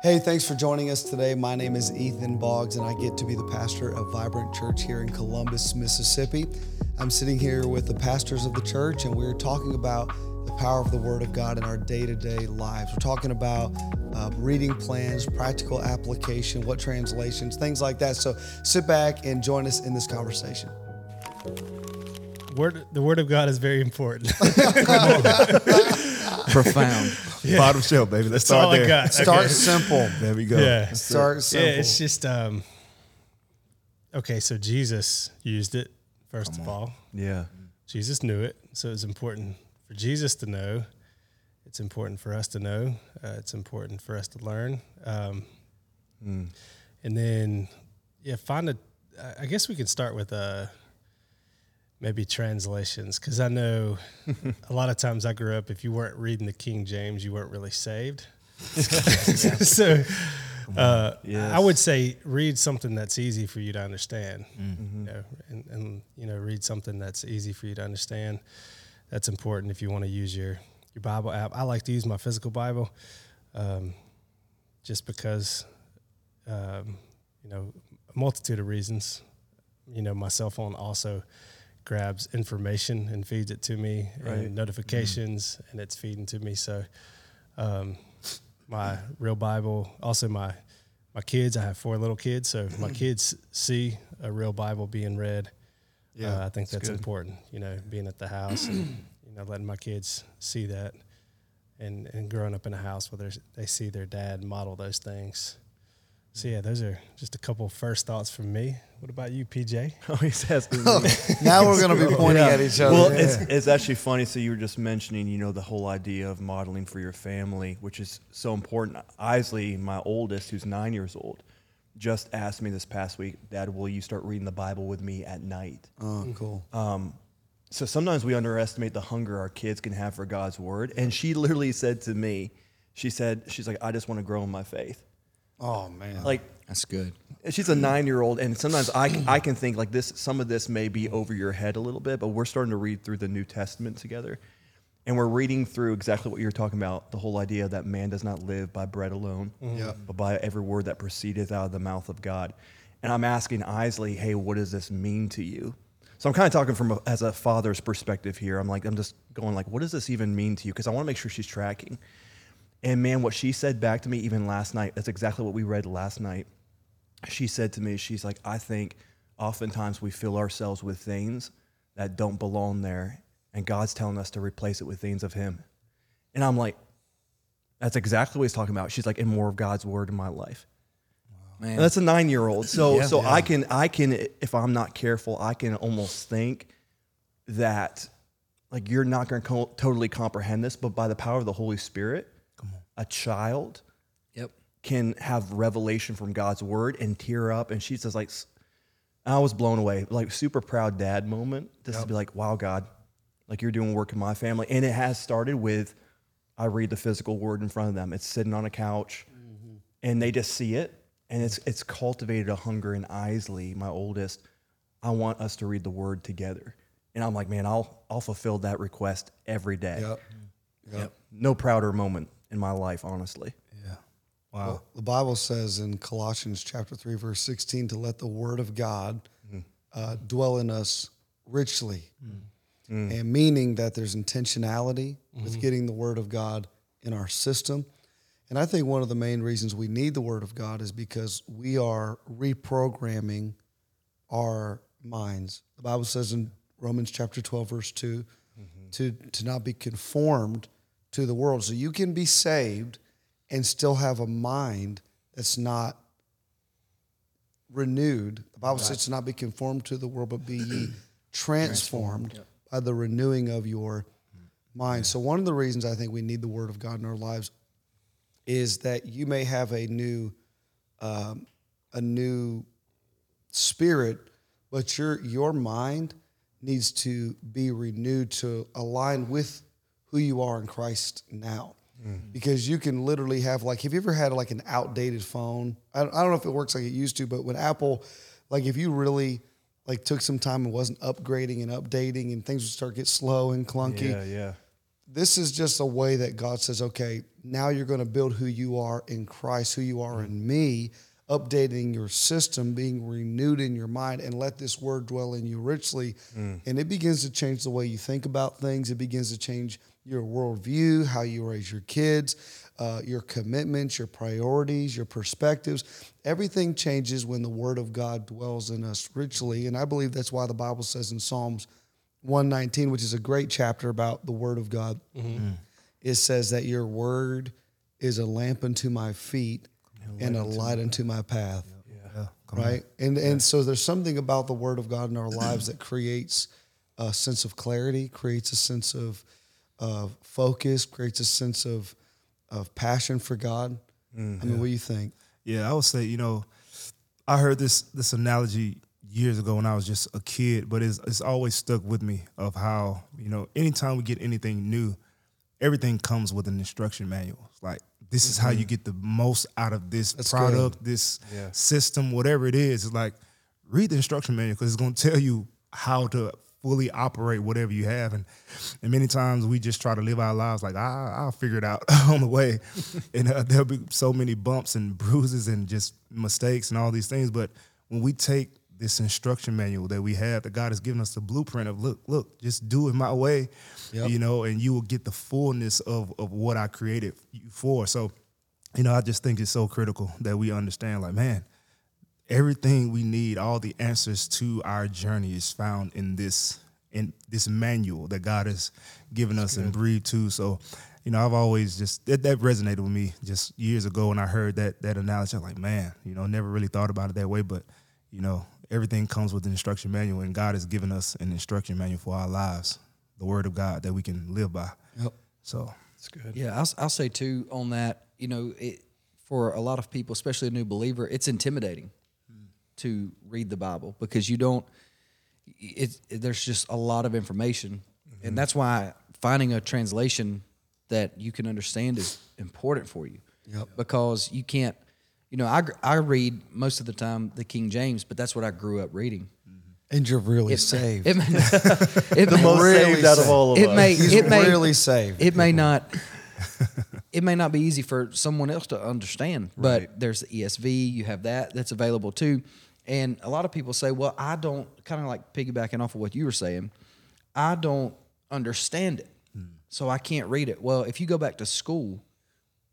Hey, thanks for joining us today. My name is Ethan Boggs, and I get to be the pastor of Vibrant Church here in Columbus, Mississippi. I'm sitting here with the pastors of the church, and we're talking about the power of the Word of God in our day to day lives. We're talking about uh, reading plans, practical application, what translations, things like that. So sit back and join us in this conversation. Word, the Word of God is very important. Profound. Bottom shelf, baby. Let's That's all start I there. got. Start Okay. simple. There we go. Yeah. Start simple. Yeah, it's just um okay, so Jesus used it first of all. Yeah. Jesus knew it, so it's important for Jesus to know. It's important for us to know. Uh, it's important for us to learn. Um, And then, yeah, find a. I guess we can start with uh, maybe translations because I know a lot of times I grew up. If you weren't reading the King James, you weren't really saved. so. Uh, I would say read something that's easy for you to understand, you know, and, and you know read something that's easy for you to understand. That's important if you want to use your your Bible app. I like to use my physical Bible, um, just because, um, you know, a multitude of reasons. You know, my cell phone also grabs information and feeds it to me and notifications, and it's feeding to me. So, um, my real Bible, also my my kids. I have four little kids, so my kids see a real Bible being read. Yeah, I think that's important. You know, being at the house and you know letting my kids see that, and and growing up in a house where they see their dad model those things. So yeah, those are just a couple first thoughts from me. What about you, PJ? Oh, he says. now we're going to be pointing Yeah. at each other. Well, Yeah. it's, it's actually funny. So you were just mentioning, you know, the whole idea of modeling for your family, which is so important. Isley, my oldest, who's nine years old, just asked me this past week, Dad, will you start reading the Bible with me at night? oh, cool. Um, So sometimes we underestimate the hunger our kids can have for God's word. And she literally said to me, she said, she's like, I just want to grow in my faith. Oh, man. Like, That's good. she's a nine year old and sometimes I, can- I can think like this some of this may be over your head a little bit but we're starting to read through the new testament together and we're reading through exactly what you're talking about the whole idea that man does not live by bread alone mm-hmm. Yeah. but by every word that proceedeth out of the mouth of god and i'm asking isley hey what does this mean to you so i'm kind of talking from a, as a father's perspective here i'm like i'm just going like what does this even mean to you because i want to make sure she's tracking and man what she said back to me even last night that's exactly what we read last night she said to me, she's like, I think oftentimes we fill ourselves with things that don't belong there, and God's telling us to replace it with things of Him. And I'm like, that's exactly what he's talking about. She's like, and more of God's word in my life. Man. And that's a nine year old. So Yeah. so I can I can if I'm not careful, I can almost think that like you're not going to co- totally comprehend this, but by the power of the Holy Spirit, a child Yep. can have revelation from God's word and tear up. And she says, like, I was blown away, like super proud dad moment. Just to be like, wow, God, like you're doing work in my family. And it has started with, I read the physical word in front of them. It's sitting on a couch mm-hmm. and they just see it. And it's, it's cultivated a hunger in Isley, my oldest. I want us to read the word together. And I'm like, man, I'll, I'll fulfill that request every day. Yep. Yep. No prouder moment in my life, honestly. Yeah. Wow. the Bible says in Colossians chapter 3, verse 16, to let the word of God mm. uh, dwell in us richly. Mm. And meaning that there's intentionality with mm-hmm. getting the word of God in our system. And I think one of the main reasons we need the word of God is because we are reprogramming our minds. The Bible says in Romans chapter 12, verse 2, mm-hmm. to, to not be conformed to the world. So you can be saved and still have a mind that's not renewed. The Bible says to not be conformed to the world, but be ye transformed by the renewing of your mind. So one of the reasons I think we need the word of God in our lives is that you may have a new um, a new spirit, but your your mind needs to be renewed to align with who you are in Christ now. Mm-hmm. Because you can literally have like, have you ever had like an outdated phone? I, I don't know if it works like it used to, but when Apple, like if you really like took some time and wasn't upgrading and updating and things would start to get slow and clunky Yeah, yeah. this is just a way that God says, okay, now you're going to build who you are in Christ, who you are in mm-hmm. me, updating your system, being renewed in your mind, and let this word dwell in you richly. Mm. And it begins to change the way you think about things. It begins to change your worldview, how you raise your kids, uh, your commitments, your priorities, your perspectives. Everything changes when the word of God dwells in us richly. And I believe that's why the Bible says in Psalms 119, which is a great chapter about the word of God, it says that your word is a lamp unto my feet and a light unto my path. Right. And and so there's something about the word of God in our lives that creates a sense of clarity, creates a sense of of focus, creates a sense of of passion for God. I mean, mm-hmm. what do you think? Yeah, I would say, you know, I heard this this analogy years ago when I was just a kid, but it's it's always stuck with me of how, you know, anytime we get anything new, everything comes with an instruction manual. It's like this is how you mm-hmm. get the most out of this That's product, this system, whatever it is. It's like read the instruction manual because it's going to tell you how to fully operate whatever you have. And and many times we just try to live our lives like I, I'll figure it out on the way, and uh, there'll be so many bumps and bruises and just mistakes and all these things. But when we take this instruction manual that we have, that God has given us the blueprint of look, look, just do it my way, Yep. you know, and you will get the fullness of of what I created you for. So, you know, I just think it's so critical that we understand, like, man, everything we need, all the answers to our journey is found in this in this manual that God has given us and breathed to. So, you know, I've always just that, that resonated with me just years ago when I heard that that analogy. I'm like, man, you know, never really thought about it that way, but you know, everything comes with an instruction manual, and God has given us an instruction manual for our lives, the Word of God that we can live by. Yep. So, It's good. Yeah, I'll, I'll say too on that. You know, it, for a lot of people, especially a new believer, it's intimidating to read the Bible because you don't. It, it- there's just a lot of information, and mm-hmm. that's why finding a translation that you can understand is important for you. Yep. Because you can't. You know, I I read most of the time the King James, but that's what I grew up reading. Mm-hmm. And you're really saved. It may, it may, Most Really saved out of all of it us. may He's it may really saved. it may not it may not be easy for someone else to understand but Right. there's the esv you have that that's available too and a lot of people say well i don't kind of like piggybacking off of what you were saying i don't understand it. So i can't read it. Well if you go back to school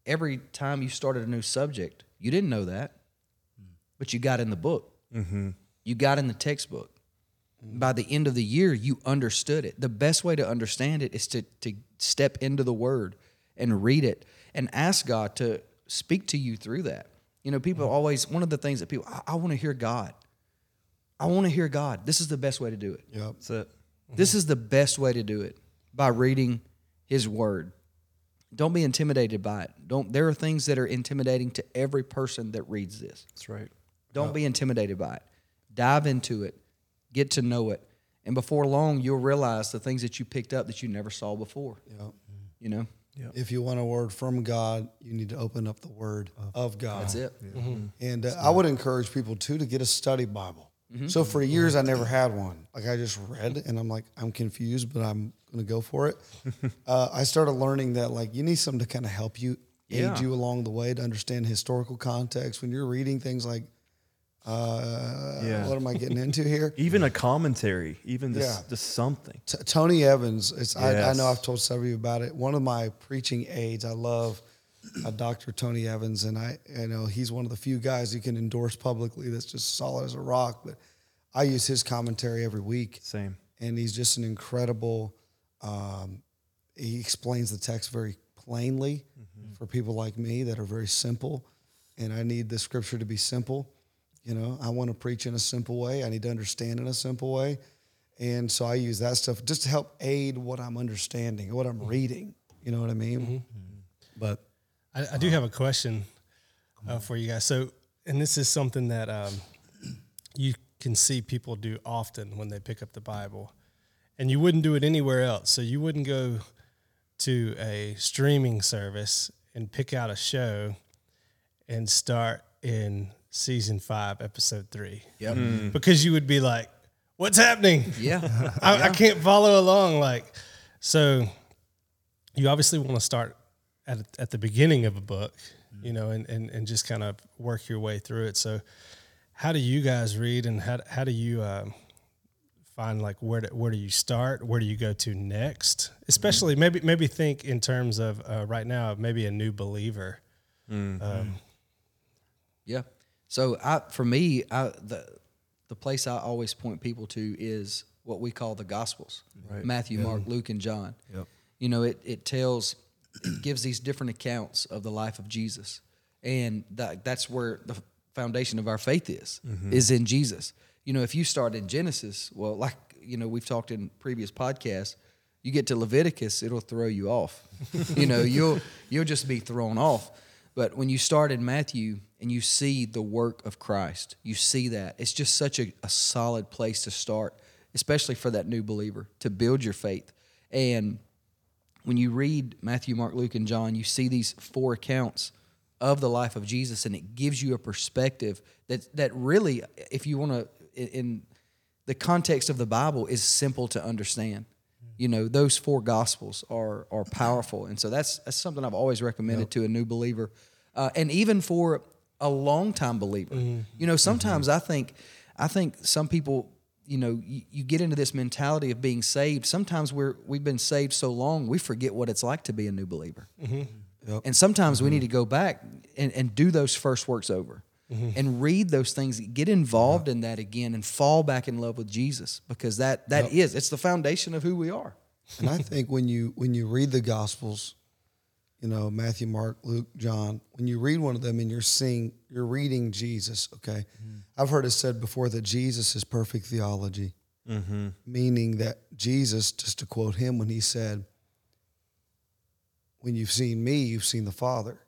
every time you started a new subject you didn't know that but you got in the book. Mm-hmm. You got in the textbook. By the end of the year you understood it. The best way to understand it is to, to step into the word and read it and ask god to speak to you through that you know people mm-hmm. always one of the things that people i, I want to hear god i want to hear god this is the best way to do it Yep. That's mm-hmm. it. this is the best way to do it by reading his word don't be intimidated by it don't there are things that are intimidating to every person that reads this That's right. don't be intimidated by it. Dive into it, get to know it, and before long, you'll realize the things that you picked up that you never saw before. Yep. You know, If you want a word from God, you need to open up the word of God. that's it. And uh, I would encourage people too to get a study Bible. So for years I never had one. Like I just read and I'm like I'm confused, but I'm going to go for it. uh, I started learning that like you need something to kind of help you, aid you along the way to understand historical context. When you're reading things like, uh, Yeah. what am I getting into here? Even a commentary, even just, Yeah. something. T- Tony Evans. It's, I, I know I've told several of you about it. One of my preaching aides, I love uh, Dr. Tony Evans, and I, you know, he's one of the few guys you can endorse publicly that's just solid as a rock. But I use his commentary every week, Same. and he's just an incredible. Um, he explains the text very plainly for people like me that are very simple, and I need the scripture to be simple. You know, I want to preach in a simple way. I need to understand in a simple way. And so I use that stuff just to help aid what I'm understanding, what I'm reading. You know what I mean? But I, I do have a question uh, for you guys. So, and this is something that um, you can see people do often when they pick up the Bible, and you wouldn't do it anywhere else. So, you wouldn't go to a streaming service and pick out a show and start in season five, episode three. Yep. Because you would be like, what's happening? Yeah. I, I can't follow along. Like, so you obviously want to start at at the beginning of a book, you know, and and and just kind of work your way through it. So, how do you guys read, and how how do you um, find like where do, where do you start? Where do you go to next? Especially maybe maybe think in terms of uh, right now, maybe a new believer. Um, Yeah. So I, for me, I, the the place I always point people to is what we call the Gospels: Matthew, Mark, Luke, and John. Yep. You know, it it tells, it gives these different accounts of the life of Jesus, and that that's where the foundation of our faith is mm-hmm. is in Jesus. You know, if you start in Genesis, well, like you know, we've talked in previous podcasts. You get to Leviticus, it'll throw you off. you know, you'll you'll just be thrown off. But when you start in Matthew and you see the work of Christ, you see that. It's just such a, a solid place to start, especially for that new believer, to build your faith. And when you read Matthew, Mark, Luke, and John, you see these four accounts of the life of Jesus, and it gives you a perspective that that really, if you want to, in the context of the Bible, is simple to understand. You know, those four gospels are are powerful, and so that's that's something I've always recommended to a new believer, uh, and even for a long time believer. Mm-hmm. You know, sometimes mm-hmm. I think I think some people you know you, you get into this mentality of being saved. Sometimes we're we've been saved so long we forget what it's like to be a new believer. Mm-hmm. And sometimes we need to go back and, and do those first works over and read those things get involved in that again and fall back in love with jesus because that that is it's the foundation of who we are. And I think when you when you read the Gospels, you know Matthew, Mark, Luke, John, when you read one of them and you're seeing you're reading Jesus. Okay, mm-hmm. I've heard it said before that Jesus is perfect theology, mm-hmm. meaning that Jesus, just to quote him, when he said, "When you've seen me, you've seen the Father."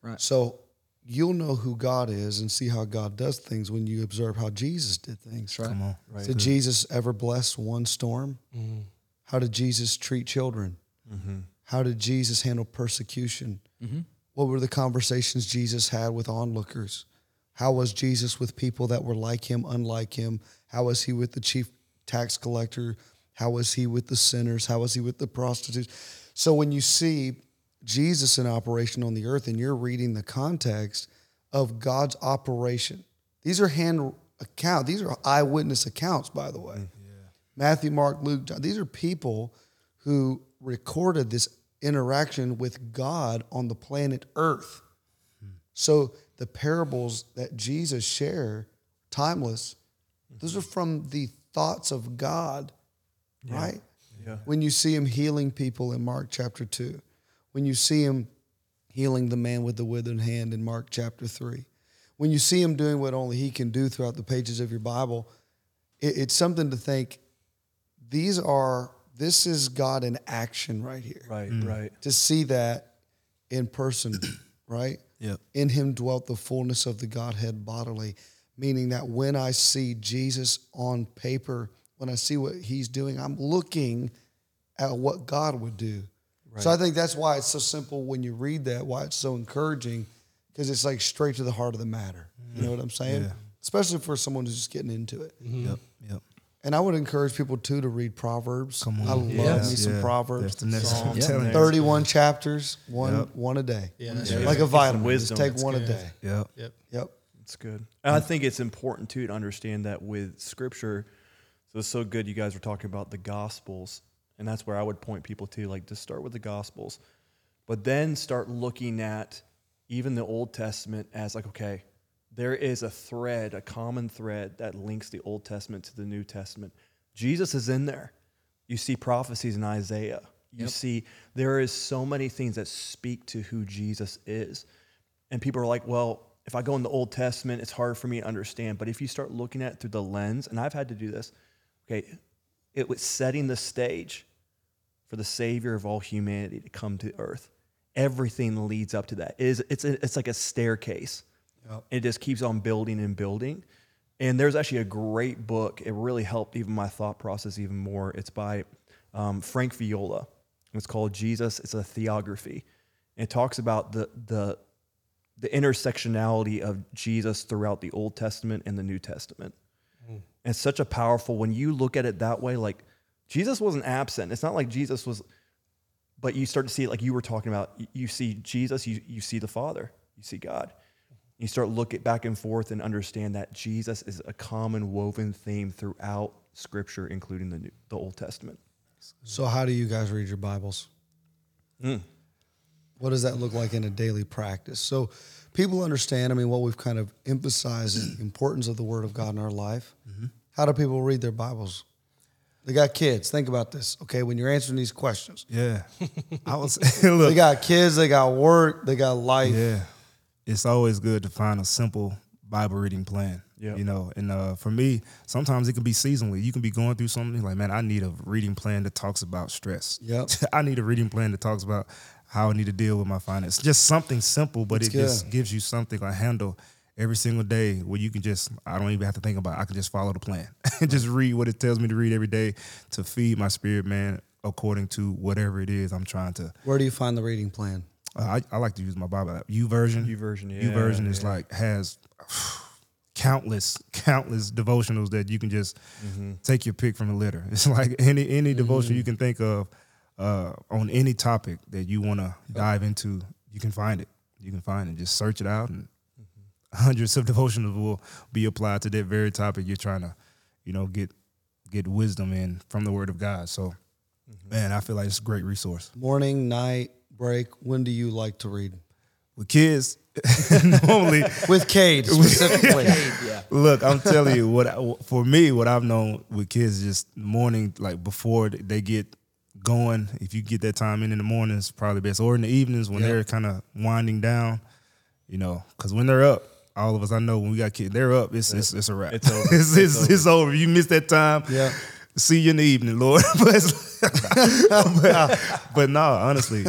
Right. So you'll know who God is and see how God does things when you observe how Jesus did things. right Come on. Did Jesus ever bless one storm? Mm-hmm. How did Jesus treat children? How did Jesus handle persecution? Mm-hmm. What were the conversations Jesus had with onlookers? How was Jesus with people that were like him, unlike him? How was he with the chief tax collector? How was he with the sinners? How was he with the prostitutes? So when you see Jesus in operation on the earth and you're reading the context of God's operation, these are hand account. These are eyewitness accounts, by the way. Mm-hmm. Matthew, Mark, Luke, John. These are people who recorded this interaction with God on the planet Earth. So the parables that Jesus share, timeless, those are from the thoughts of God, right? Yeah. When you see him healing people in Mark chapter 2, when you see him healing the man with the withered hand in Mark chapter 3, when you see him doing what only he can do throughout the pages of your Bible, it, it's something to think these are, this is God in action right here Right, Mm. right. to see that in person, right? Yep. In him dwelt the fullness of the Godhead bodily, meaning that when I see Jesus on paper, when I see what he's doing, I'm looking at what God would do. Right. So I think that's why it's so simple when you read that, why it's so encouraging, because it's like straight to the heart of the matter. You know what I'm saying? Yeah. Especially for someone who's just getting into it. Yep. Yep. And I would encourage people too to read Proverbs. Come on. I love Yes, me some yeah. Proverbs. That's the next one. I'm Yeah. telling you. 31 chapters, one Yep. one a day. Yeah, that's like a Get vitamin. wisdom. Just take That's one a day. Yep. Yep. Yep. It's good. And I think it's important too to understand that with scripture. So it's so good you guys were talking about the gospels. And that's where I would point people to, like just start with the gospels. But then start looking at even the Old Testament as like, okay, there is a thread, a common thread that links the Old Testament to the New Testament. Jesus is in there. You see prophecies in Isaiah. You see there is so many things that speak to who Jesus is. And people are like, well, if I go in the Old Testament, it's hard for me to understand. But if you start looking at it through the lens, and I've had to do this, okay, it was setting the stage for the Savior of all humanity to come to earth. Everything leads up to that. It is it's a, it's like a staircase. It just keeps on building and building. And there's actually a great book. It really helped even my thought process even more. It's by um, Frank Viola. It's called Jesus. It's a theography. It talks about the the the intersectionality of Jesus throughout the Old Testament and the New Testament. And it's such a powerful when you look at it that way, like Jesus wasn't absent. It's not like Jesus was but you start to see it like you were talking about. You- You see Jesus, you, you see the Father, you see God. You start looking back and forth and understand that Jesus is a common woven theme throughout Scripture, including the New, the Old Testament. So, how do you guys read your Bibles? Hmm. What does that look like in a daily practice? So, people understand. I mean, what we've kind of emphasized is the importance of the Word of God in our life. Mm-hmm. How do people read their Bibles? They got kids. Think about this. Okay, when you're answering these questions, Yeah. I was they got kids, they got work, they got life. Yeah. It's always good to find a simple Bible reading plan. Yeah. You know, and uh, for me, sometimes it can be seasonally. You can be going through something like, man, I need a reading plan that talks about stress. Yep. I need a reading plan that talks about how I need to deal with my finances. Just something simple, but That's it just gives you something to handle every single day where you can just, I don't even have to think about it. I can just follow the plan and just read what it tells me to read every day to feed my spirit, man, according to whatever it is I'm trying to Where do you find the reading plan? Uh, I, I like to use my Bible app. YouVersion. U version, YouVersion is yeah. like has countless, countless devotionals that you can just Mm-hmm. take your pick from a litter. It's like any any devotion you can think of uh, on any topic that you want to dive into. You can find it. You can find it. Just search it out, and Mm-hmm. hundreds of devotionals will be applied to that very topic you're trying to, you know, get get wisdom in from the Word of God. So, Mm-hmm. man, I feel like it's a great resource. Morning, night, break. When do you like to read? With kids, normally With Cade specifically. yeah. Look, I'm telling you what I- for me, what I've known with kids is just morning, like before they get going. If you get that time in in the mornings, probably best, or in the evenings when Yep. they're kind of winding down. You know, because when they're up, all of us I know when we got kids, they're up. It's it's, it's a wrap. It's over. it's, It's it's, it's over. You miss that time. Yeah. See you in the evening, Lord. but, but, but no, honestly,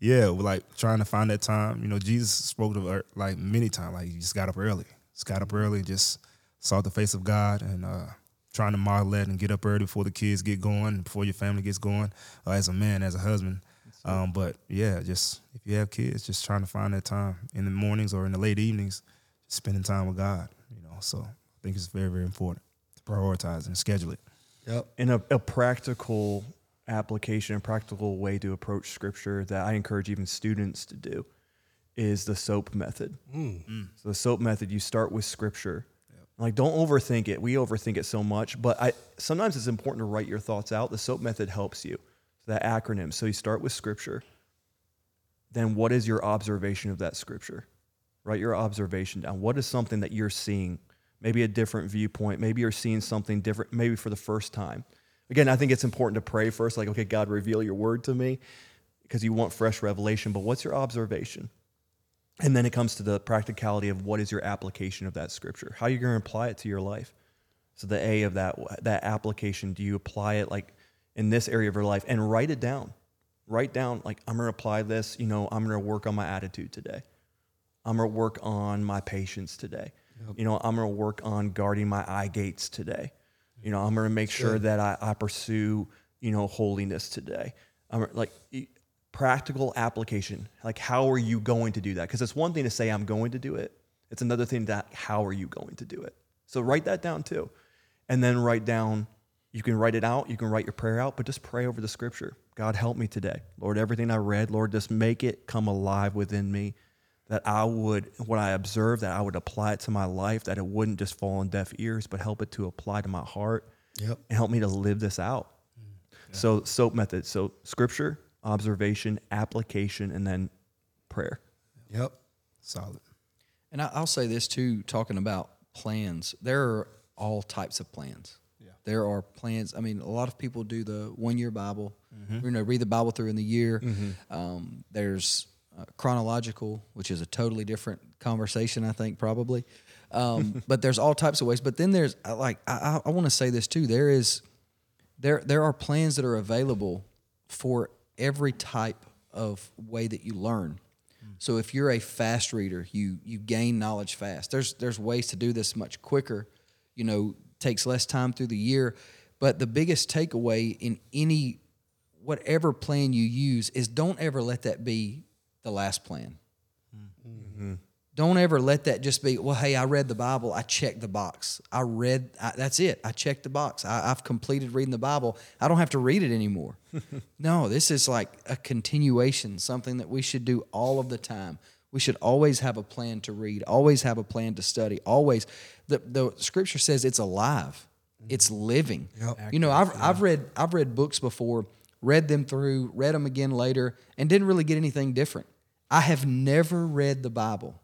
yeah, like trying to find that time. You know, Jesus spoke to her like many times. Like he just got up early, just got up early, and just saw the face of God, and uh, trying to model that and get up early before the kids get going, before your family gets going, uh, as a man, as a husband. Um, but yeah, just if you have kids, just trying to find that time in the mornings or in the late evenings, spending time with God. You know, so I think it's very, very important to prioritize and schedule it. Yep. In a, a practical application, a practical way to approach scripture that I encourage even students to do is the SOAP method. Hmm. Hmm. So the SOAP method, you start with scripture. Like, don't overthink it. We overthink it so much, but I sometimes it's important to write your thoughts out. The SOAP method helps you. So that acronym. So you start with scripture. Then what is your observation of that scripture? Write your observation down. What is something that you're seeing? Maybe a different viewpoint. Maybe you're seeing something different, maybe for the first time. Again, I think it's important to pray first, like, okay, God, reveal your word to me because you want fresh revelation. But what's your observation? And then it comes to the practicality of what is your application of that scripture? How are you going to apply it to your life? So the A of that that application, do you apply it like in this area of your life and write it down? Write down like I'm going to apply this, you know, I'm going to work on my attitude today. I'm going to work on my patience today. You know, I'm going to work on guarding my eye gates today. You know, I'm going to make sure that I, I pursue, you know, holiness today. I'm like practical application. Like, how are you going to do that? Because it's one thing to say I'm going to do it. It's another thing that how are you going to do it? So write that down too, and then write down. You can write it out. You can write your prayer out, but just pray over the scripture. God, help me today, Lord. Everything I read, Lord, just make it come alive within me that I would, what I observed, that I would apply it to my life, that it wouldn't just fall on deaf ears, but help it to apply to my heart Yep. and help me to live this out. Mm. So, SOAP method. So, scripture, observation, application, and then prayer. Yep. Solid. And I, I'll say this too, talking about plans. There are all types of plans. Yeah. There are plans. I mean, a lot of people do the one year Bible. Mm-hmm. You know, read the Bible through in the year. Mm-hmm. Um, there's uh, chronological, which is a totally different conversation. I think probably. Um, but there's all types of ways. But then there's like I, I, I want to say this too. There is there there are plans that are available for every type of way that you learn. So if you're a fast reader, you you gain knowledge fast. There's there's ways to do this much quicker. You know, takes less time through the year, but the biggest takeaway in any whatever plan you use is don't ever let that be the last plan. Mm-hmm. don't ever let that just be well hey i read the bible i checked the box. I read I, that's it. I checked the box. I, i've completed reading the bible. I don't have to read it anymore. No this is like a continuation something that we should do all of the time. We should always have a plan to read always have a plan to study always the, the scripture says it's alive. Mm-hmm. It's living. You know I've, I've read i've read books before read them through read them again later and didn't really get anything different i have never read the bible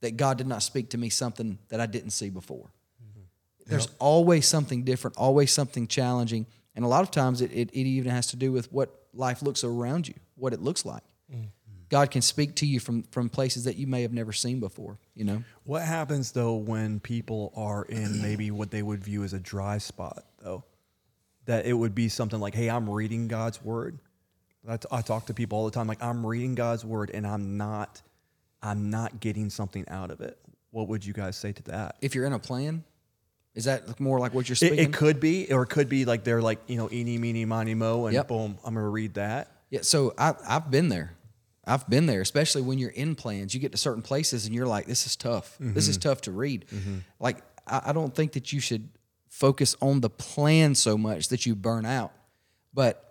that God did not speak to me something that I didn't see before. Mm-hmm. There's always something different, always something challenging. And a lot of times it, it, it even has to do with what life looks around you, what it looks like. Mm-hmm. God can speak to you from, from places that you may have never seen before, you know? What happens though when people are in maybe what they would view as a dry spot though? That it would be something like, hey, I'm reading God's word. I, t- I talk to people all the time, like I'm reading God's word and I'm not, I'm not getting something out of it. What would you guys say to that? If you're in a plan, is that more like what you're It, speaking? it could be, or it could be like they're like, you know, eeny, meeny, miny, mo, and Yep. boom, I'm going to read that. Yeah, so I, I've been there. I've been there, especially when you're in plans. You get to certain places and you're like, this is tough. This is mm-hmm. tough to read. Mm-hmm. Like, I, I don't think that you should focus on the plan so much that you burn out, but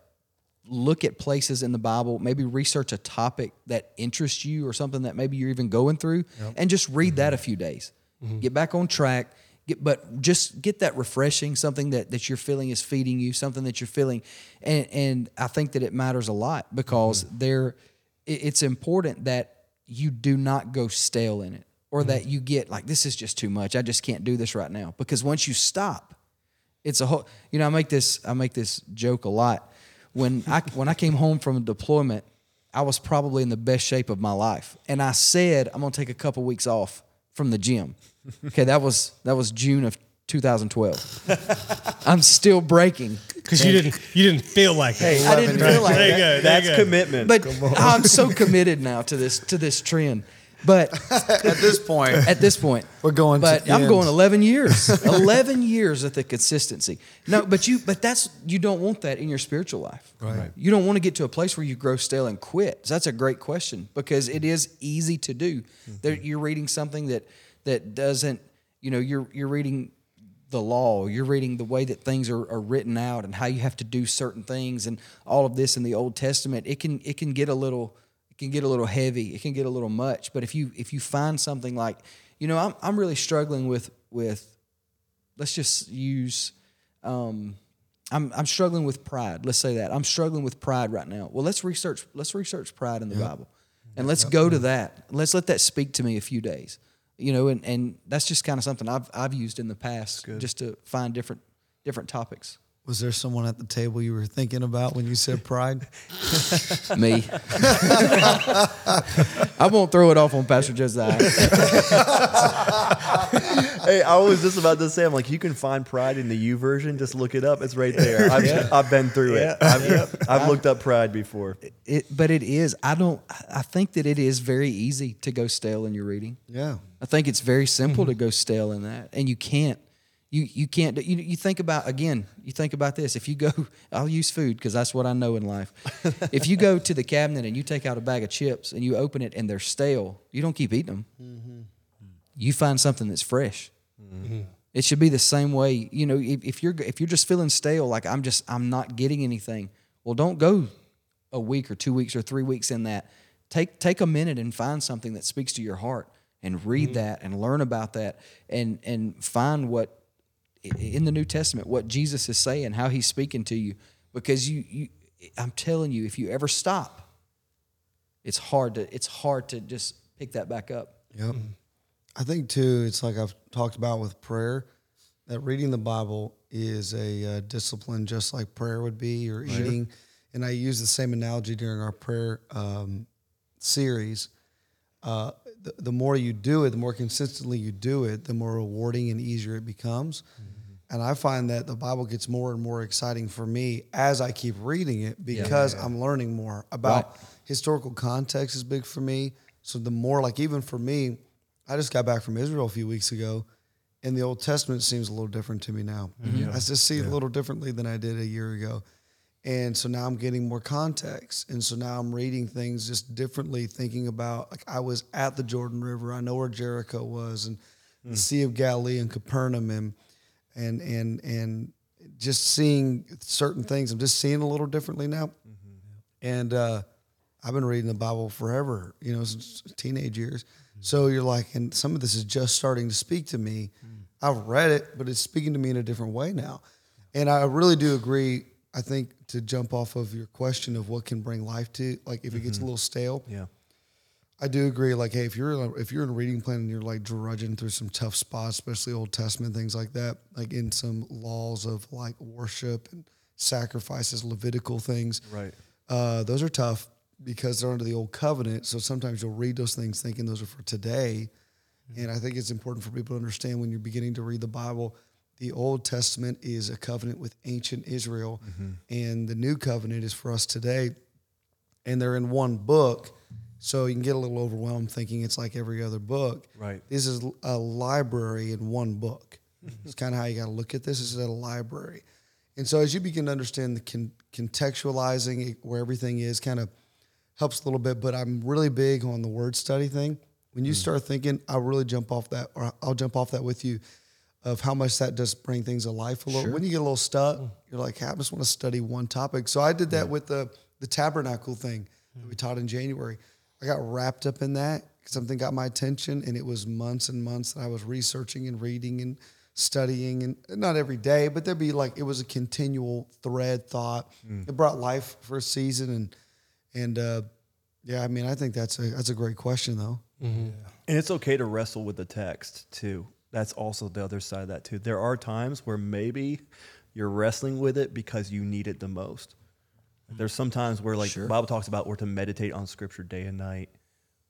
look at places in the Bible, maybe research a topic that interests you or something that maybe you're even going through, and just read that a mm-hmm. few days. Mm-hmm. Get back on track. Get, but just get that refreshing, something that, that you're feeling is feeding you, something that you're feeling, and and I think that it matters a lot because mm-hmm. there, it- it's important that you do not go stale in it, or that you get like this is just too much. I just can't do this right now. Because once you stop, it's a whole you know i make this i make this joke a lot when i when i came home from a deployment i was probably in the best shape of my life and i said i'm going to take a couple weeks off from the gym okay that was that was june of 2012 i'm still breaking Because you didn't you didn't feel like it. i didn't feel like there you that. go. There That's you go. commitment. but i'm so committed now to this to this trend but At this point, at this point. We're going but the I'm end. going 11 years. 11 years of the consistency. No, but you, but that's you don't want that in your spiritual life. Right. You don't want to get to a place where you grow stale and quit. So that's a great question because it is easy to do. Mm-hmm. There, you're reading something that that doesn't, you know, you're you're reading the law. You're reading the way that things are, are written out and how you have to do certain things and all of this in the Old Testament. It can it can get a little it can get a little heavy. It can get a little much. But if you if you find something like, you know, I'm I'm really struggling with with let's just use um I'm I'm struggling with pride. Let's say that. I'm struggling with pride right now. Well, let's research let's research pride in the Bible. And let's go to that. Let's let that speak to me a few days. You know, and, and that's just kind of something I've I've used in the past just to find different different topics. Was there someone at the table you were thinking about when you said pride? Me. I won't throw it off on Pastor Josiah. hey, I was just about to say, I'm like, you can find pride in the YouVersion. Just look it up. It's right there. I've, I've been through it. I've, I've looked up pride before. It, but it is. I don't. I think that it is very easy to go stale in your reading. Yeah. I think it's very simple to mm-hmm. go stale in that, and you can't. You you can't. You you think about again. You think about this. If you go, I'll use food because that's what I know in life. if you go to the cabinet and you take out a bag of chips and you open it and they're stale, you don't keep eating them. Mm-hmm. You find something that's fresh. Mm-hmm. It should be the same way. You know, if, if you're if you're just feeling stale, like I'm just I'm not getting anything. Well, don't go a week or two weeks or three weeks in that. Take take a minute and find something that speaks to your heart and read mm-hmm. that and learn about that and and find what in the New Testament what Jesus is saying, how He's speaking to you. Because you you I'm telling you, if you ever stop, it's hard to it's hard to just pick that back up. Yep. I think too, it's like I've talked about with prayer, that reading the Bible is a uh, discipline just like prayer would be or eating. And I use the same analogy during our prayer um, series. Uh, the, the more you do it, the more consistently you do it, the more rewarding and easier it becomes. Mm-hmm. And I find that the Bible gets more and more exciting for me as I keep reading it because I'm learning more about historical context is big for me. So the more like even for me, I just got back from Israel a few weeks ago, and the Old Testament seems a little different to me now. Mm-hmm. I just see it a little differently than I did a year ago. And so now I'm getting more context. And so now I'm reading things just differently, thinking about like I was at the Jordan River. I know where Jericho was and the hmm. Sea of Galilee and Capernaum and and and and just seeing certain things. I'm just seeing a little differently now. Mm-hmm. And uh, I've been reading the Bible forever, you know, since teenage years. Hmm. So you're like, and some of this is just starting to speak to me. Hmm. I've read it, but it's speaking to me in a different way now. And I really do agree. I think to jump off of your question of what can bring life to, like if it gets a little stale, Yeah. I do agree. Like, hey, if you're if you're in a reading plan and you're like drudging through some tough spots, especially Old Testament things like that, like in some laws of like worship and sacrifices, Levitical things, Right. uh, those are tough because they're under the old covenant. So sometimes you'll read those things thinking those are for today. And I think it's important for people to understand when you're beginning to read the Bible, the Old Testament is a covenant with ancient Israel, mm-hmm. and the New Covenant is for us today. And they're in one book. So you can get a little overwhelmed thinking it's like every other book. Right. This is a library in one book. Mm-hmm. It's kind of how you got to look at this. This is a library. And so as you begin to understand the con- contextualizing where everything is, kind of helps a little bit. But I'm really big on the word study thing. When you mm. start thinking, I'll really jump off that, or I'll jump off that with you, of how much that does bring things to life a little. When you get a little stuck, you're like, hey, I just want to study one topic. So I did that with the the tabernacle thing that we taught in January. I got wrapped up in that. Something got my attention, and it was months and months that I was researching and reading and studying, and not every day, but there'd be like it was a continual thread thought. It brought life for a season, and and uh, yeah, I mean, I think that's a that's a great question though. And it's okay to wrestle with the text too. That's also the other side of that too. There are times where maybe you're wrestling with it because you need it the most. There's sometimes where like the Bible talks about we're to meditate on scripture day and night.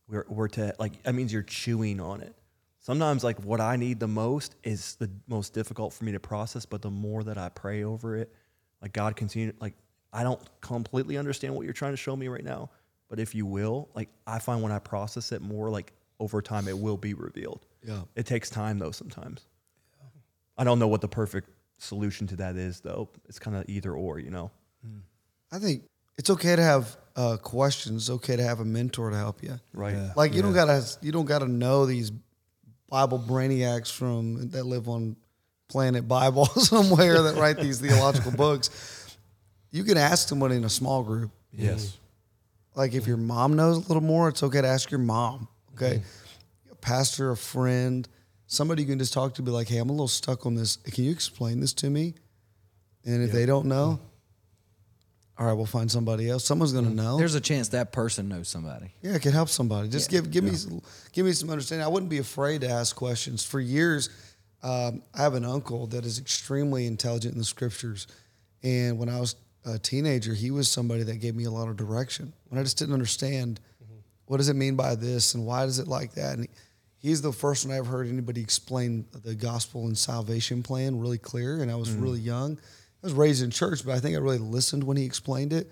We're, we're to like that means you're chewing on it. Sometimes like what I need the most is the most difficult for me to process, but the more that I pray over it, like God continue like I don't completely understand what you're trying to show me right now, but if you will, like I find when I process it more like over time it will be revealed. Yeah. It takes time though sometimes. I don't know what the perfect solution to that is though. It's kind of either or, you know. I think it's okay to have uh, questions. It's okay to have a mentor to help you. Right. Like you don't gotta you don't gotta know these Bible brainiacs from that live on planet Bible somewhere that write these theological books. You can ask someone in a small group. Yes. Like if your mom knows a little more, it's okay to ask your mom. Okay, a pastor, a friend, somebody you can just talk to. Be like, hey, I'm a little stuck on this. Can you explain this to me? And if they don't know, all right, we'll find somebody else. Someone's going to know. There's a chance that person knows somebody. Yeah, it can help somebody. Just give give me give me some understanding. I wouldn't be afraid to ask questions. For years, um, I have an uncle that is extremely intelligent in the scriptures, and when I was a teenager, he was somebody that gave me a lot of direction. When I just didn't understand what does it mean by this and why does it like that, and he, he's the first one I ever heard anybody explain the gospel and salvation plan really clear. And I was really young. I was raised in church, but I think I really listened when he explained it.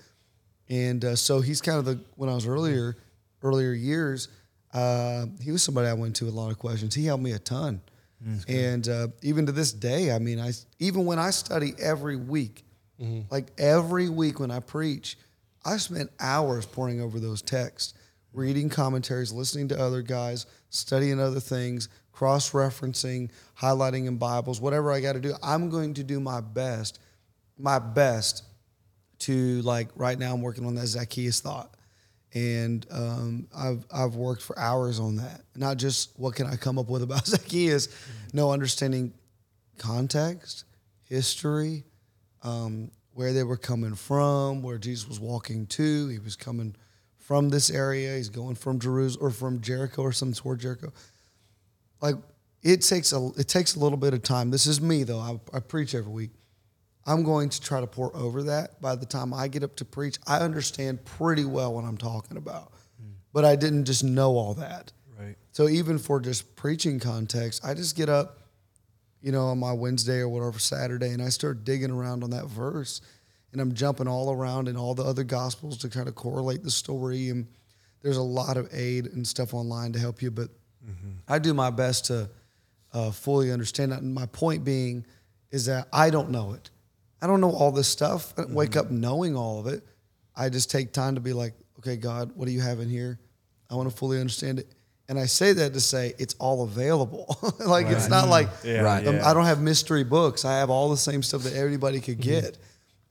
And uh, so he's kind of the when I was earlier, earlier years, uh, he was somebody I went to a lot of questions. He helped me a ton, and uh, even to this day, I mean, I even when I study every week, like every week when I preach, I spent hours poring over those texts, reading commentaries, listening to other guys, studying other things, cross referencing, highlighting in Bibles, whatever I got to do. I'm going to do my best, my best to like right now I'm working on that Zacchaeus thought. And um, I've I've worked for hours on that. Not just what can I come up with about Zacchaeus, no understanding context, history, um, where they were coming from, where Jesus was walking to. He was coming from this area. He's going from Jerusalem or from Jericho or some toward Jericho. Like it takes a it takes a little bit of time. This is me though. I, I preach every week. I'm going to try to pour over that. By the time I get up to preach, I understand pretty well what I'm talking about. Mm. But I didn't just know all that. Right. So even for just preaching context, I just get up, you know, on my Wednesday or whatever Saturday, and I start digging around on that verse, and I'm jumping all around in all the other gospels to kind of correlate the story. And there's a lot of aid and stuff online to help you, but I do my best to uh, fully understand that. And my point being is that I don't know it. I don't know all this stuff. I don't wake Mm-hmm. up knowing all of it. I just take time to be like, okay, God, what do you have in here? I want to fully understand it. And I say that to say it's all available. like it's not like Yeah, Right. um, yeah. I don't have mystery books. I have all the same stuff that everybody could get.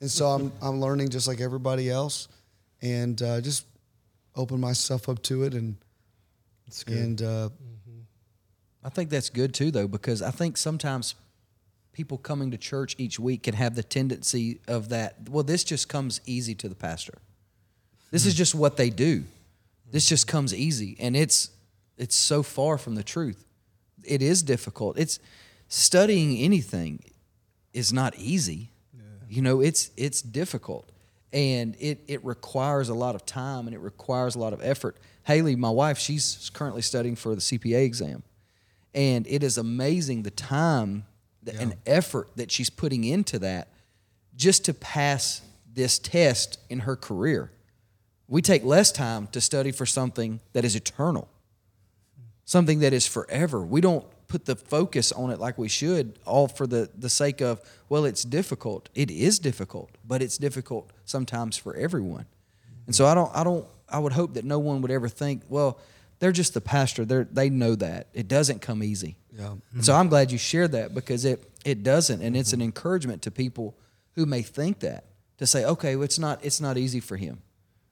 And so I'm I'm learning just like everybody else, and uh, just open myself up to it and and uh, I think that's good too, though, because I think sometimes people coming to church each week can have the tendency of that. Well, this just comes easy to the pastor. This is just what they do. This just comes easy, and it's it's so far from the truth. It is difficult. It's studying anything is not easy. You know, it's it's difficult, and it it requires a lot of time and it requires a lot of effort. Haley, my wife, she's currently studying for the CPA exam, and it is amazing the time th- and effort that she's putting into that just to pass this test in her career. We take less time to study for something that is eternal, something that is forever. We don't put the focus on it like we should, all for the, the sake of, well, it's difficult. It is difficult, but it's difficult sometimes for everyone. And so I don't, I don't, I would hope that no one would ever think, well, they're just the pastor. They they know that it doesn't come easy. Yeah. And so I'm glad you shared that because it it doesn't, and it's an mm-hmm. encouragement to people who may think that to say, okay, well, it's not it's not easy for him.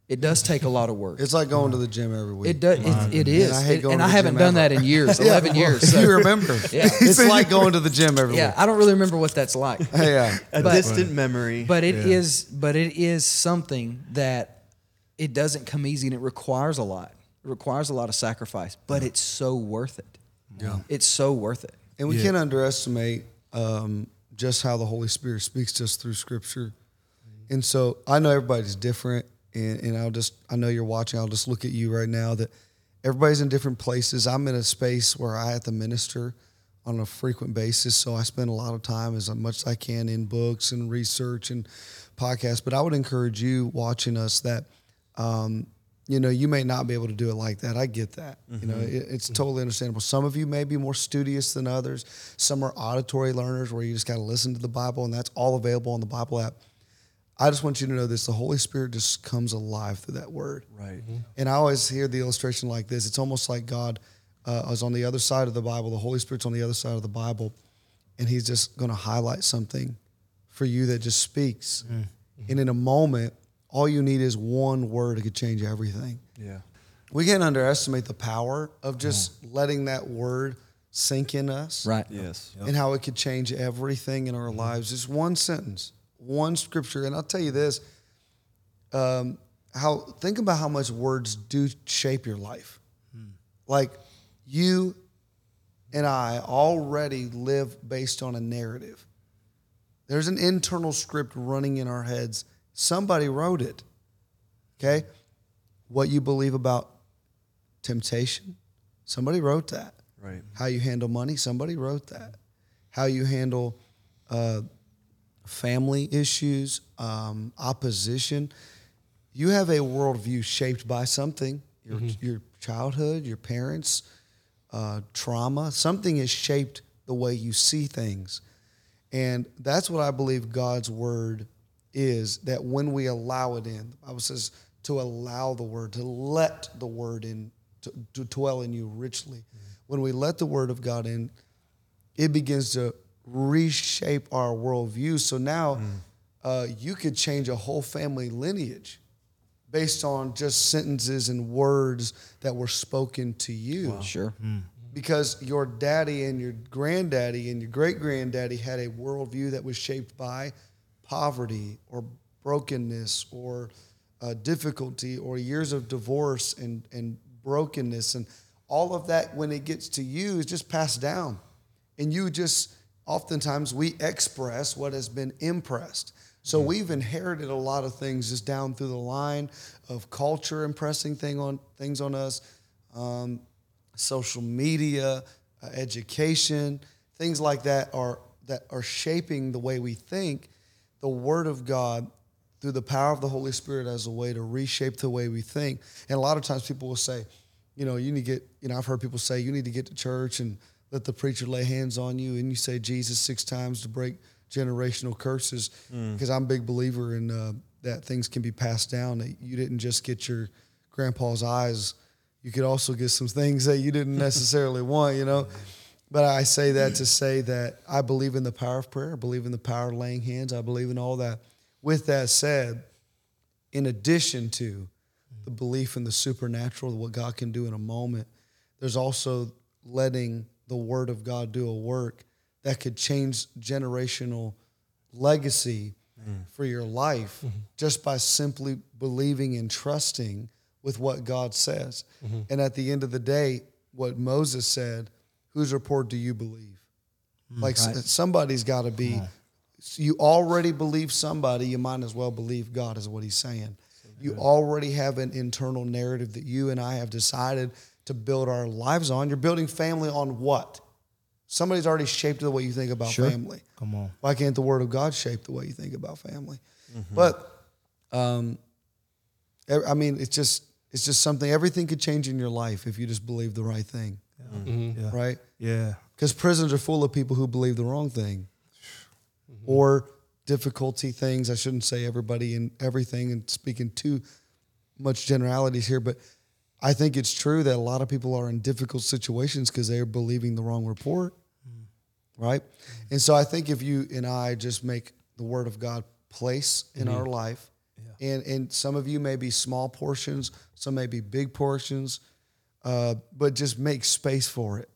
It does take a lot of work. it's like going to the gym every week. It does. It, it is, I hate going It- going and to I the haven't gym done ever. that in years, Yeah, eleven well, years. So- you remember, Yeah. it's like going to the gym every week. yeah. I don't really remember what that's like, yeah. A But- distant memory. but it is, but it is something that it doesn't come easy, and it requires a lot. It requires a lot of sacrifice, but it's so worth it. Yeah. It's so worth it. And we can't underestimate um, just how the Holy Spirit speaks to us through Scripture. And so I know everybody's different, and, and I'll just I know you're watching. I'll just look at you right now. That everybody's in different places. I'm in a space where I have to minister on a frequent basis, so I spend a lot of time as much as I can in books and research and podcasts. But I would encourage you watching us that. Um, you know, you may not be able to do it like that. I get that. You know, it, it's totally understandable. Some of you may be more studious than others. Some are auditory learners where you just got to listen to the Bible, and that's all available on the Bible app. I just want you to know this: the Holy Spirit just comes alive through that word. right. Mm-hmm. And I always hear the illustration like this: it's almost like God uh, is on the other side of the Bible, the Holy Spirit's on the other side of the Bible, and He's just going to highlight something for you that just speaks. Mm-hmm. And in a moment, all you need is one word that could change everything. Yeah. We can't underestimate the power of just mm-hmm. letting that word sink in us Right. Yes. and how it could change everything in our lives. Just one sentence, one scripture. And I'll tell you this um, how think about how much words do shape your life. Like you and I already live based on a narrative. There's an internal script running in our heads. Somebody wrote it. Okay? What you believe about temptation, somebody wrote that. Right. How you handle money, somebody wrote that. How you handle uh, family issues, um, opposition. You have a worldview shaped by something your, your childhood, your parents, uh, trauma. Something has shaped the way you see things. And that's what I believe God's word is that when we allow it in, the Bible says to allow the word, to let the word in, to, to dwell in you richly. When we let the word of God in, it begins to reshape our worldview. So now uh, you could change a whole family lineage based on just sentences and words that were spoken to you. Sure. because your daddy and your granddaddy and your great granddaddy had a worldview that was shaped by poverty or brokenness or uh, difficulty or years of divorce and, and brokenness. And all of that when it gets to you is just passed down. And you just oftentimes we express what has been impressed so we've inherited a lot of things just down through the line of culture impressing thing on things on us um, social media, uh, education, things like that are that are shaping the way we think. The Word of God, through the power of the Holy Spirit, as a way to reshape the way we think. And a lot of times, people will say, you know, you need to get. You know, I've heard people say you need to get to church and let the preacher lay hands on you, and you say Jesus six times to break generational curses because I'm a big believer in uh, that things can be passed down. That you didn't just get your grandpa's eyes, you could also get some things that you didn't necessarily want, you know. But I say that to say that I believe in the power of prayer. I believe in the power of laying hands. I believe in all that. With that said, in addition to the belief in the supernatural, what God can do in a moment, there's also letting the Word of God do a work that could change generational legacy mm. for your life mm-hmm. just by simply believing and trusting with what God says. Mm-hmm. And at the end of the day, what Moses said, whose report do you believe? Mm, like s- somebody's got to be. You already believe somebody. You might as well believe God is what He's saying. You already have an internal narrative that you and I have decided to build our lives on. You're building family on what? Somebody's already shaped the way you think about family. Come on. Why can't the Word of God shape the way you think about family? Mm-hmm. But, um, I mean, it's just it's just something. Everything could change in your life if you just believe the right thing, Yeah. Mm-hmm. Mm-hmm. right? Yeah. Because prisons are full of people who believe the wrong thing, or difficulty things. I shouldn't say everybody and everything, and speaking too much generalities here, but I think it's true that a lot of people are in difficult situations because they are believing the wrong report, right? And so I think if you and I just make the Word of God place in our life, and and some of you may be small portions, some may be big portions, uh, but just make space for it.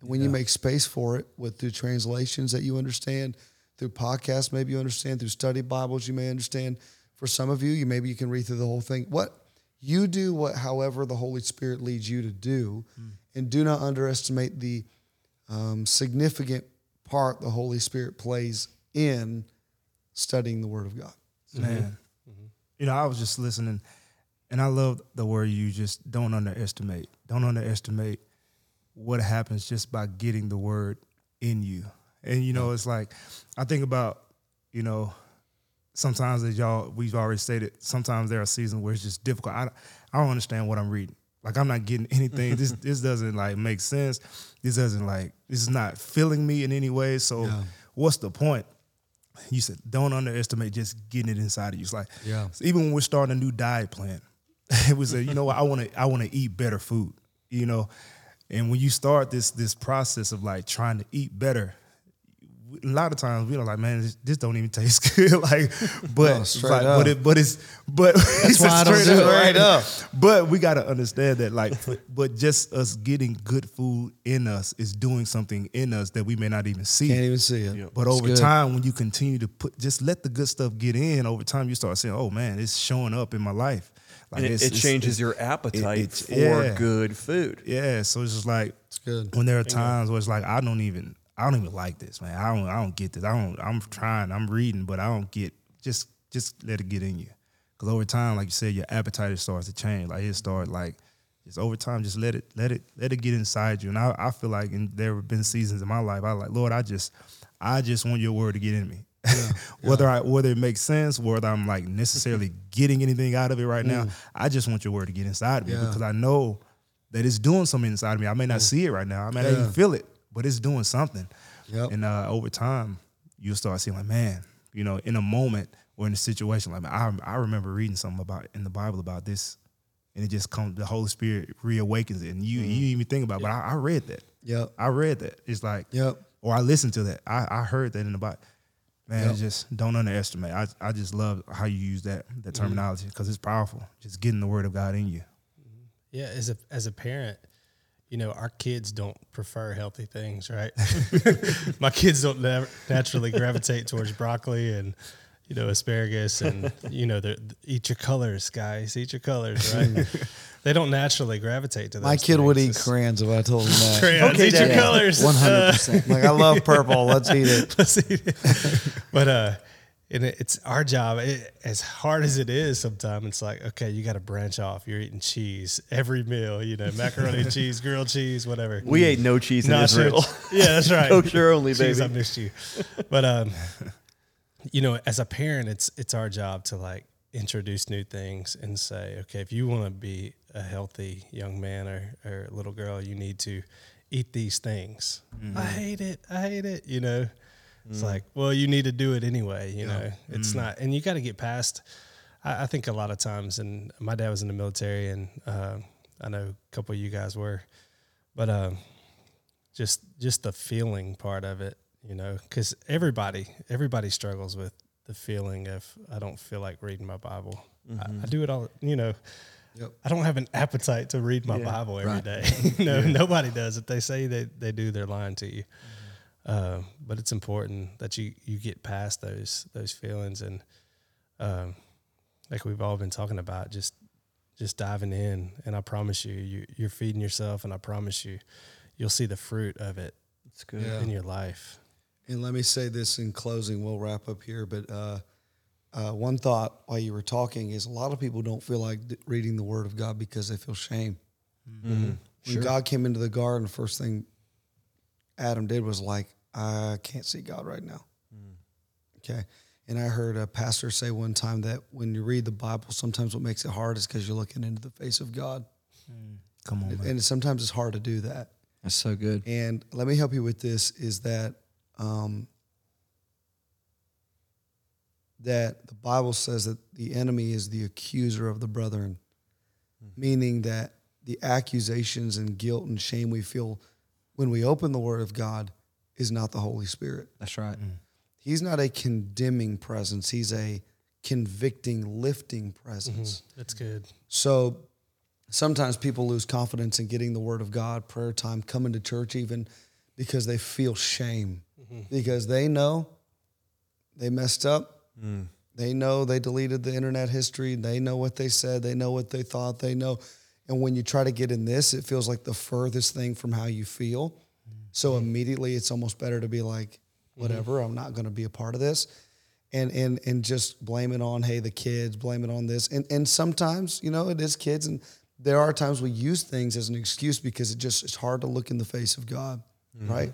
And when you make space for it with through translations that you understand, through podcasts maybe you understand, through study Bibles you may understand. For some of you, you maybe you can read through the whole thing. What you do, what however the Holy Spirit leads you to do, and do not underestimate the um, significant part the Holy Spirit plays in studying the Word of God. Man. You know, I was just listening and I love the word you just don't underestimate. Don't underestimate what happens just by getting the word in you. And you know, it's like I think about, you know, sometimes as y'all we've already stated, sometimes there are seasons where it's just difficult. I I don't understand what I'm reading. Like I'm not getting anything. this this doesn't like make sense. This doesn't like this is not filling me in any way. So what's the point? You said don't underestimate just getting it inside of you. It's like Yeah. so even when we're starting a new diet plan, it was a you know what I want to I want to eat better food. You know, and when you start this this process of like trying to eat better, a lot of times we don't like, man, this, this don't even taste good. like, but No, like, but it, but it's, but that's why I don't do it right up. But we got to understand that, like, but just us getting good food in us is doing something in us that we may not even see. Can't even see it. But It's over good. time, when you continue to put, just let the good stuff get in. Over time, you start saying, "Oh man, it's showing up in my life." Like And it, it's- it changes it's- your appetite it's- for yeah. good food. Yeah, so it's just like It's good. when there are times where it's like I don't even I don't even like this, man. I don't I don't get this. I don't I'm trying, I'm reading, but I don't get just just let it get in you. Cause over time, like you said, your appetite starts to change. Like it start like just over time, just let it let it let it get inside you. And I, I feel like and there have been seasons in my life I like, Lord, I just I just want your word to get in me. whether I whether it makes sense, whether I'm like necessarily getting anything out of it right now, I just want your word to get inside me Yeah. because I know that it's doing something inside of me. I may not see it right now. I may not even feel it, but it's doing something. Yep. And uh, over time, you'll start seeing like, man, you know, in a moment or in a situation, like I, I remember reading something about in the Bible about this, and it just comes. The Holy Spirit reawakens it, and you you didn't even think about. it, But I, I read that. Yep. I read that. It's like, Yep. or I listened to that. I, I heard that in the Bible. Man, Yep. just don't underestimate. I I just love how you use that that terminology because it's powerful. Just getting the word of God in you. Yeah, as a as a parent, you know, our kids don't prefer healthy things, right? My kids don't nev- naturally gravitate towards broccoli and you know asparagus and you know the eat your colors, guys, eat your colors, right? they don't naturally gravitate to that. My kid would eat crayons if I told him that. crayons. Okay, eat your Dad. colors. One hundred percent. like I love purple. Let's eat it. Let's eat it. but uh, and it's our job. It, as hard as it is, sometimes it's like, okay, you got to branch off. You're eating cheese every meal. You know, macaroni and cheese, grilled cheese, whatever. We ate no cheese in Nacho- Israel. Yeah, that's right. Kosher only, Cheese, baby. I missed you. But um, you know, as a parent, it's it's our job to like introduce new things and say, okay, if you want to be a healthy young man or, or little girl, you need to eat these things. I hate it. I hate it. You know, It's like, well, you need to do it anyway. You know, it's not, and you got to get past. I, I think a lot of times, and my dad was in the military, and uh, I know a couple of you guys were, but uh, just just the feeling part of it, you know, because everybody everybody struggles with the feeling of I don't feel like reading my Bible. I, I do it all, you know. Yep. I don't have an appetite to read my Bible every Right. day. no, nobody does. If they say they, they do, they're lying to you. Uh, but it's important that you, you get past those those feelings and um, like we've all been talking about, just just diving in. And I promise you, you you're feeding yourself, and I promise you, you'll see the fruit of it It's good. Yeah. in your life. And let me say this in closing. We'll wrap up here, but uh, uh, one thought while you were talking is a lot of people don't feel like reading the Word of God because they feel shame. When God came into the garden, the first thing Adam did was like, "I can't see God right now." Mm. Okay, and I heard a pastor say one time that when you read the Bible, sometimes what makes it hard is because you're looking into the face of God, mm. Come on, man. and sometimes it's hard to do that. That's so good. And let me help you with this is that um, that the Bible says that the enemy is the accuser of the brethren, hmm. meaning that the accusations and guilt and shame we feel when we open the Word of God is not the Holy Spirit. That's right. Mm. He's not a condemning presence. He's a convicting, lifting presence. Mm-hmm. That's good. So sometimes people lose confidence in getting the word of God, prayer time, coming to church, even because they feel shame, mm-hmm. because they know they messed up. Mm. They know they deleted the internet history. They know what they said. They know what they thought. They know. And when you try to get in this, it feels like the furthest thing from how you feel. So immediately it's almost better to be like, mm-hmm. whatever, I'm not going to be a part of this. And, and and just blame it on hey the kids blame it on this and and sometimes you know it is kids and there are times we use things as an excuse because it just it's hard to look in the face of God mm-hmm. right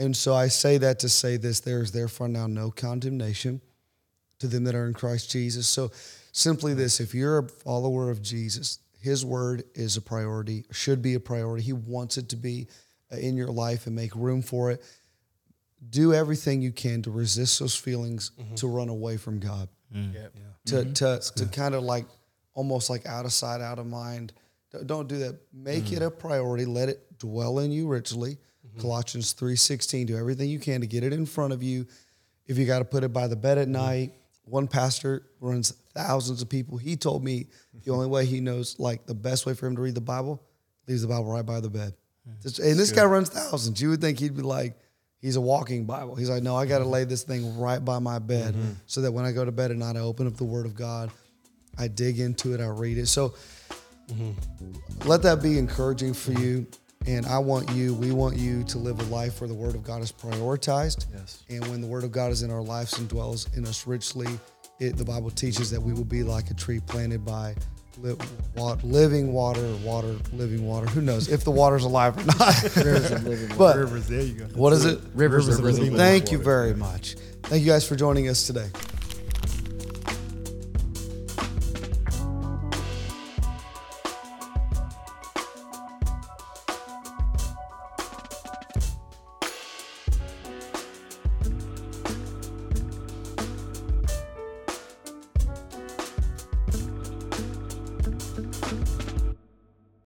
and so I say that to say this there is therefore now no condemnation to them that are in Christ Jesus. So simply this if you're a follower of Jesus, his word is a priority, should be a priority. He wants it to be Uh, in your life and make room for it. Do everything you can to resist those feelings mm-hmm. to run away from God. Mm. Yep. To mm-hmm. to to kind of like almost like out of sight, out of mind. Don't- Don't do that. Make it mm. a priority. Let it dwell in you richly. Mm-hmm. Colossians 3:16. Do everything you can to get it in front of you. If you got to put it by the bed at night, one pastor runs thousands of people. He told me the only way he knows, like the best way for him to read the Bible, leaves the Bible right by the bed. Mm. Just- And this guy runs thousands. You would think he'd be like, he's a walking Bible. He's like, no, I got to mm-hmm. lay this thing right by my bed mm-hmm. so that when I go to bed at night, I open up the Word of God, I dig into it, I read it. So mm-hmm. let that be encouraging for you. And I want you, we want you to live a life where the Word of God is prioritized. Yes. And when the Word of God is in our lives and dwells in us richly, it, the Bible teaches that we will be like a tree planted by li- wa- living water, water, living water. Who knows if the water's alive or not? Rivers of living water. but Rivers, there you go. what is it? Rivers of living water. Thank you very much. Thank you guys for joining us today.